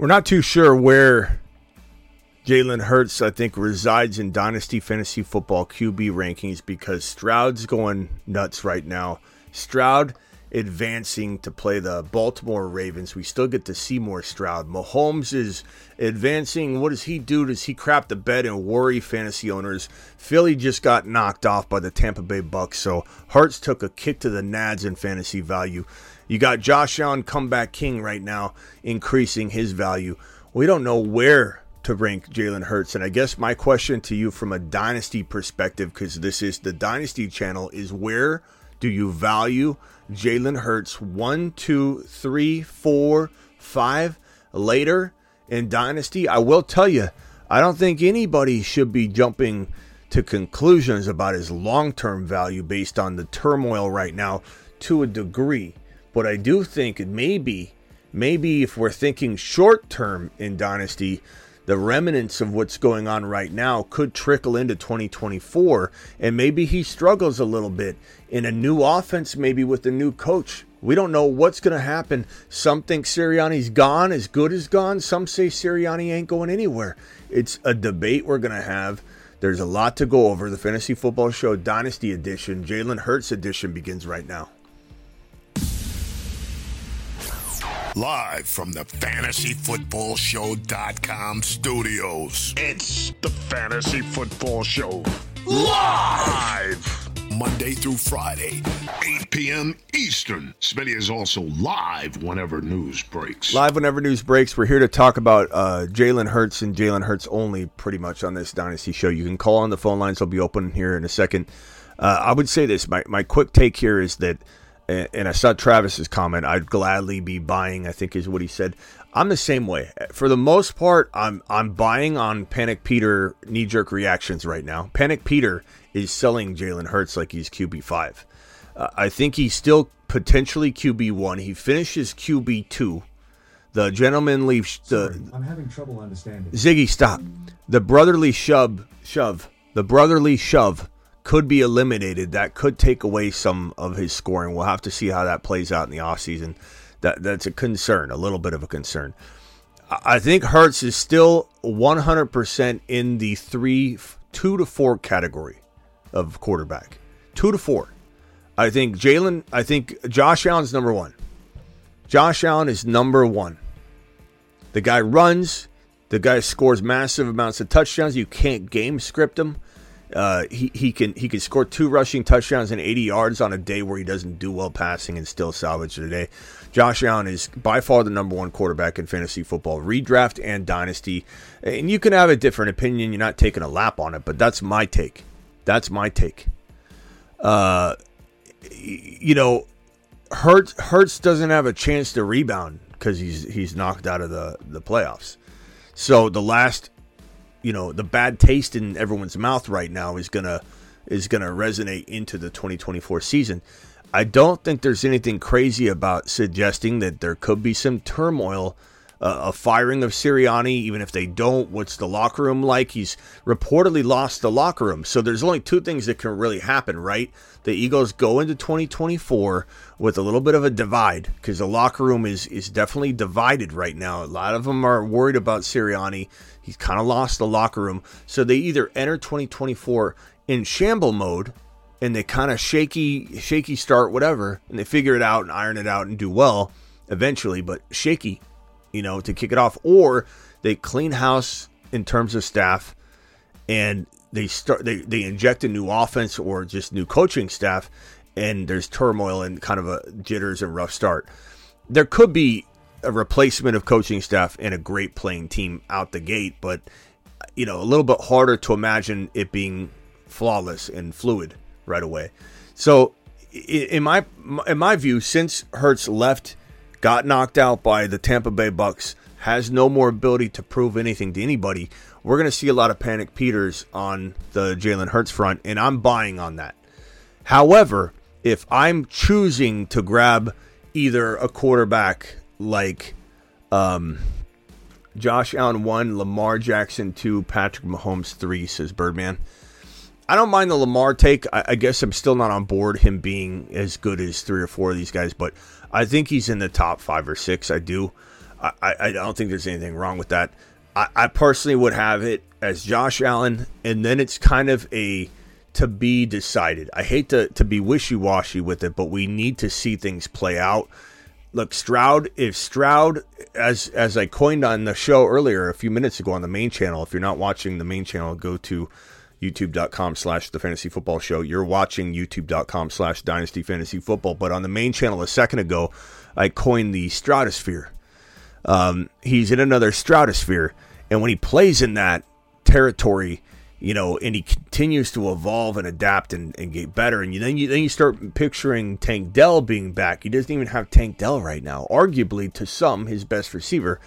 We're not too sure where Jalen Hurts, I think, resides in Dynasty Fantasy Football QB rankings because Stroud's going nuts right now. Stroud advancing to play the Baltimore Ravens. We still get to see more Stroud. Mahomes is advancing. What does he do? Does he crap the bed and worry fantasy owners? Philly just got knocked off by the Tampa Bay Bucks, so Hurts took a kick to the nads in fantasy value. You got Josh Allen, comeback king right now, increasing his value. We don't know where to rank Jalen Hurts. And I guess my question to you from a dynasty perspective, because this is the dynasty channel, is where do you value Jalen Hurts one, two, three, four, five later in Dynasty. I will tell you, I don't think anybody should be jumping to conclusions about his long term value based on the turmoil right now to a degree. But I do think maybe, maybe if we're thinking short term in Dynasty, the remnants of what's going on right now could trickle into 2024 and maybe he struggles a little bit in a new offense maybe with a new coach. We don't know what's going to happen. Some think Sirianni's gone as good as gone. Some say Sirianni ain't going anywhere. It's a debate we're going to have. There's a lot to go over. The fantasy football show dynasty edition Jalen Hurts edition begins right now Live from the FantasyFootballShow.com studios. It's the Fantasy Football Show. Live! Monday through Friday, 8 p.m. Eastern. Smitty is also live whenever news breaks. Live whenever news breaks. We're here to talk about uh, Jalen Hurts and Jalen Hurts only pretty much on this Dynasty show. You can call on the phone lines. They'll be open here in a second. Uh, I would say this. My, my quick take here is that – and I saw Travis's comment. I'd gladly be buying. I think is what he said. I'm the same way. For the most part, I'm I'm buying on Panic Peter knee jerk reactions right now. Panic Peter is selling Jalen Hurts like he's QB five. Uh, I think he's still potentially QB one. He finishes QB two. The gentlemanly the Sorry, I'm having trouble understanding. Ziggy, stop. The brotherly shove shove. The brotherly shove could be eliminated, that could take away some of his scoring. We'll have to see how that plays out in the offseason. That that's a concern, a little bit of a concern. I think Hurts is still 100% in the three, two to four category of quarterback. Two to four. I think Jalen, I think Josh Allen's number one. Josh Allen is number one. The guy runs, the guy scores massive amounts of touchdowns. You can't game script him. Uh, he, he can he can score two rushing touchdowns and 80 yards on a day where he doesn't do well passing and still salvage the day. Josh Allen is by far the number one quarterback in fantasy football, redraft and dynasty. And you can have a different opinion. You're not taking a lap on it, but that's my take. That's my take. Uh, you know, Hurts Hurts doesn't have a chance to rebound because he's he's knocked out of the the playoffs. So the last you know the bad taste in everyone's mouth right now is gonna is gonna resonate into the 2024 season. I don't think there's anything crazy about suggesting that there could be some turmoil, a firing of Sirianni. Even if they don't, what's the locker room like? He's reportedly lost the locker room, so there's only two things that can really happen, right? The Eagles go into 2024 with a little bit of a divide because the locker room is is definitely divided right now. A lot of them are worried about Sirianni He's kind of lost the locker room. So they either enter 2024 in shamble mode and they kind of shaky, shaky start, whatever, and they figure it out and iron it out and do well eventually, but shaky, you know, to kick it off, or they clean house in terms of staff and they start they, they inject a new offense or just new coaching staff and there's turmoil and kind of a jitters and rough start. There could be a replacement of coaching staff and a great playing team out the gate, but you know, a little bit harder to imagine it being flawless and fluid right away. So, in my in my view, since Hurts left, got knocked out by the Tampa Bay Bucks, has no more ability to prove anything to anybody, we're going to see a lot of panic Peters on the Jalen Hurts front, and I'm buying on that. However, if I'm choosing to grab either a quarterback like um, Josh Allen one, Lamar Jackson two, Patrick Mahomes three, says Birdman. I don't mind the Lamar take. I, I, guess I'm still not on board him being as good as three or four of these guys, but I think he's in the top five or six. I do. I, I, I don't think there's anything wrong with that. I, personally would have it as Josh Allen, and then it's kind of a to be decided. I hate to, to be wishy washy with it, but we need to see things play out. Look, Stroud, if Stroud, as as I coined on the show earlier a few minutes ago on the main channel, if you're not watching the main channel, go to youtube.com slash the fantasy football show. You're watching youtube.com slash dynasty fantasy football. But on the main channel a second ago, I coined the stratosphere. Um, he's in another stratosphere. And when he plays in that territory, you know, and he continues to evolve and adapt and, and get better. And you, then you then you start picturing Tank Dell being back. He doesn't even have Tank Dell right now. Arguably, to some, his best receiver.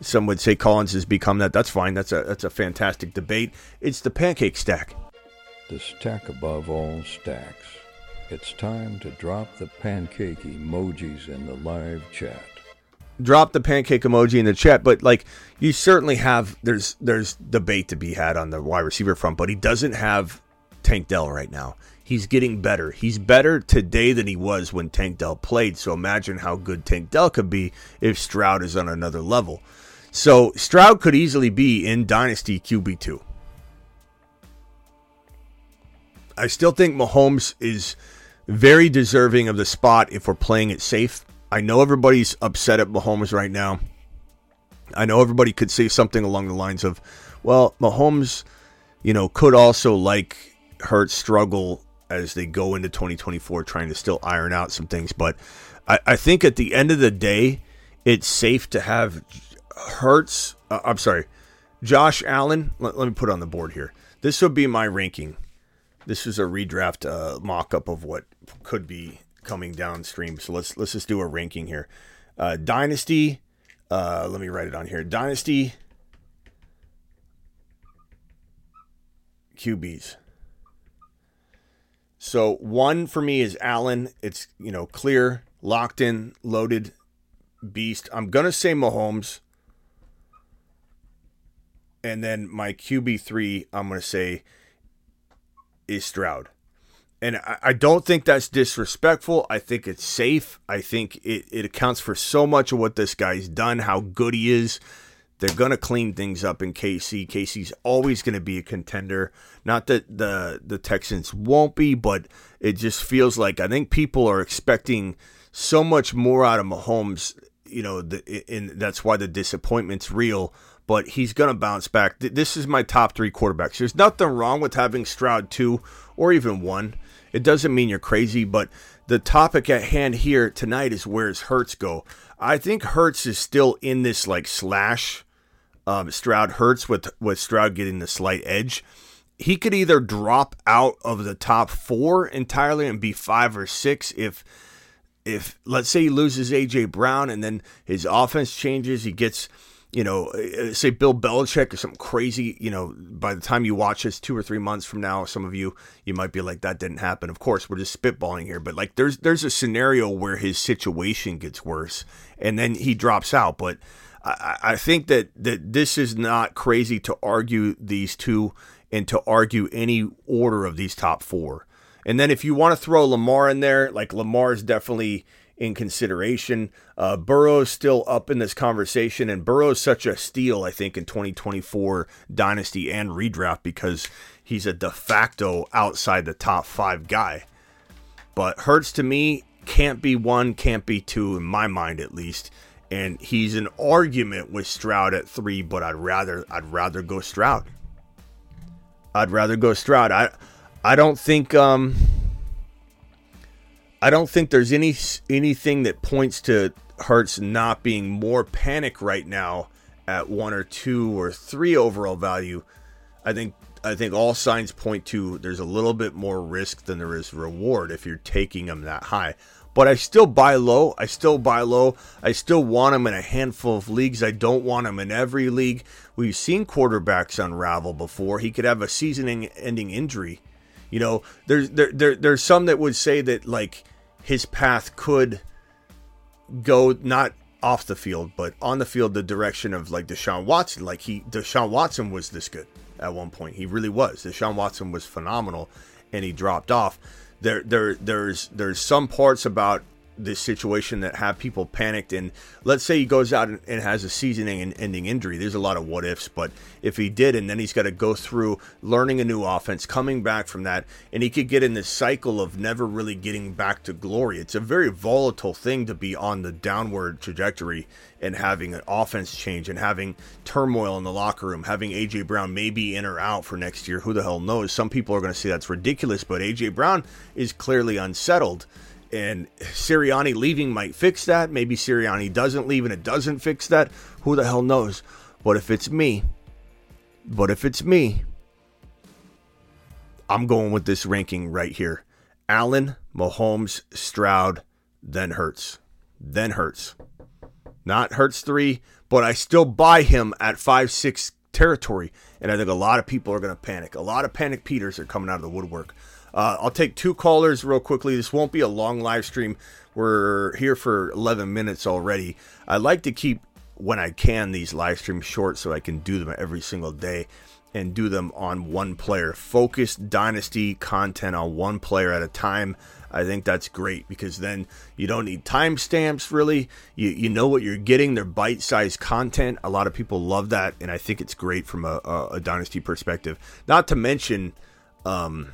Some would say Collins has become that. That's fine. That's a that's a fantastic debate. It's the pancake stack. The stack above all stacks. It's time to drop the pancake emojis in the live chat drop the pancake emoji in the chat, but like you certainly have there's there's debate to be had on the wide receiver front, but he doesn't have Tank Dell right now. He's getting better. He's better today than he was when Tank Dell played. So imagine how good Tank Dell could be if Stroud is on another level. So Stroud could easily be in Dynasty QB2. I still think Mahomes is very deserving of the spot if we're playing it safe. I know everybody's upset at Mahomes right now. I know everybody could say something along the lines of, well, Mahomes, you know, could also like Hurt struggle as they go into 2024 trying to still iron out some things. But I, I think at the end of the day, it's safe to have Hurts. Uh, I'm sorry, Josh Allen. Let, let, me put on the board here. This would be my ranking. This is a redraft uh, mock up of what could be coming downstream. So let's let's just do a ranking here. Uh, Dynasty. Uh, let me write it on here. Dynasty QBs. So one for me is Allen. It's you know clear, locked in, loaded, beast. I'm gonna say Mahomes. And then my QB three, I'm gonna say is Stroud and I, I don't think that's disrespectful. I think it's safe. I think it, it accounts for so much of what this guy's done, how good he is. They're going to clean things up in KC. KC's always going to be a contender. Not that the the Texans won't be, but it just feels like I think people are expecting so much more out of Mahomes. You know, the, and that's why the disappointment's real. But he's going to bounce back. This is my top three quarterbacks. There's nothing wrong with having Stroud two or even one. It doesn't mean you're crazy, but the topic at hand here tonight is where's Hurts go? I think Hurts is still in this like slash um, Stroud Hurts with with Stroud getting the slight edge. He could either drop out of the top four entirely and be five or six if if let's say he loses AJ Brown and then his offense changes, he gets you know, uh, say Bill Belichick or something crazy, you know, by the time you watch this two or three months from now, some of you, you might be like, that didn't happen. Of course, we're just spitballing here, but like there's, there's a scenario where his situation gets worse and then he drops out. But I, I think that, that this is not crazy to argue these two and to argue any order of these top four. And then if you want to throw Lamar in there, like Lamar is definitely in consideration. Uh, Burrow's still up in this conversation, and Burrow's such a steal, I think, in 2024 Dynasty and redraft because he's a de facto outside the top five guy. But Hurts to me can't be one, can't be two, in my mind at least. And he's an argument with Stroud at three, but I'd rather I'd rather go Stroud. I'd rather go Stroud. I I don't think um I don't think there's any anything that points to Hurts not being more panic right now at one or two or three overall value. I think I think all signs point to there's a little bit more risk than there is reward if you're taking them that high. But I still buy low. I still buy low. I still want them in a handful of leagues. I don't want them in every league. We've seen quarterbacks unravel before. He could have a season-ending injury you know, there's there, there there's some that would say that like his path could go not off the field, but on the field the direction of like Deshaun Watson. Like he Deshaun Watson was this good at one point. He really was. Deshaun Watson was phenomenal and he dropped off. There there there's there's some parts about this situation that have people panicked. And let's say he goes out and, and has a season-ending injury. There's a lot of what ifs, but if he did, and then he's got to go through learning a new offense, coming back from that, and he could get in this cycle of never really getting back to glory. It's a very volatile thing to be on the downward trajectory and having an offense change and having turmoil in the locker room, having AJ Brown maybe in or out for next year. Who the hell knows? Some people are going to say that's ridiculous, but AJ Brown is clearly unsettled and Sirianni leaving might fix that. Maybe Sirianni doesn't leave and it doesn't fix that. Who the hell knows? But if it's me, but if it's me, I'm going with this ranking right here. Allen, Mahomes, Stroud, then Hurts. Then Hurts. Not Hurts 3, but I still buy him at 5 6 territory. And I think a lot of people are going to panic. A lot of panic Peters are coming out of the woodwork. Uh, I'll take two callers real quickly. This won't be a long live stream. We're here for 11 minutes already. I like to keep, when I can, these live streams short so I can do them every single day and do them on one player. Focused dynasty content on one player at a time. I think that's great because then you don't need timestamps really. You you know what you're getting. They're bite sized content. A lot of people love that, and I think it's great from a, a, a dynasty perspective. Not to mention, um,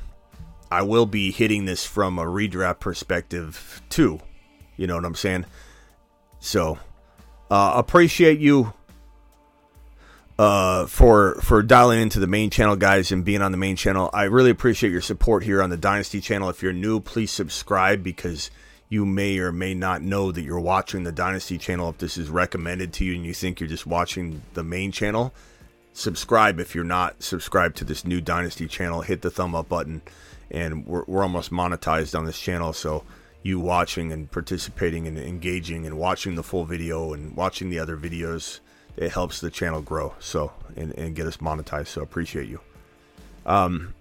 I will be hitting this from a redraft perspective too. You know what I'm saying? So uh, appreciate you uh, for for dialing into the main channel, guys, and being on the main channel. I really appreciate your support here on the Dynasty channel. If you're new, please subscribe because you may or may not know that you're watching the Dynasty channel. If this is recommended to you and you think you're just watching the main channel, subscribe if you're not subscribed to this new Dynasty channel. Hit the thumb up button and we're, we're almost monetized on this channel. So you watching and participating and engaging and watching the full video and watching the other videos, it helps the channel grow. So and, and get us monetized. So appreciate you. Um,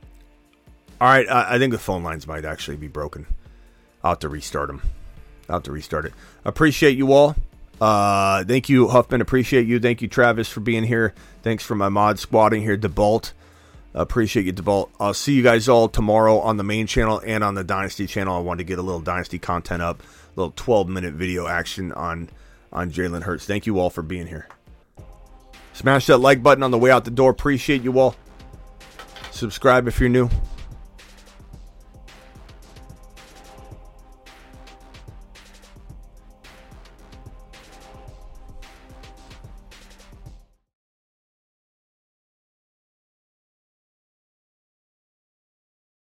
all right, I, I think the phone lines might actually be broken. I'll have to restart them. I'll have to restart it. Appreciate you all. Uh, thank you, Huffman. Appreciate you. Thank you, Travis, for being here. Thanks for my mod squatting here, DeBalt. Appreciate you, DeVault. I'll see you guys all tomorrow on the main channel and on the Dynasty channel. I wanted to get a little Dynasty content up, a little 12 minute video action on on Jalen Hurts. Thank you all for being here. Smash that like button on the way out the door. Appreciate you all. Subscribe if you're new.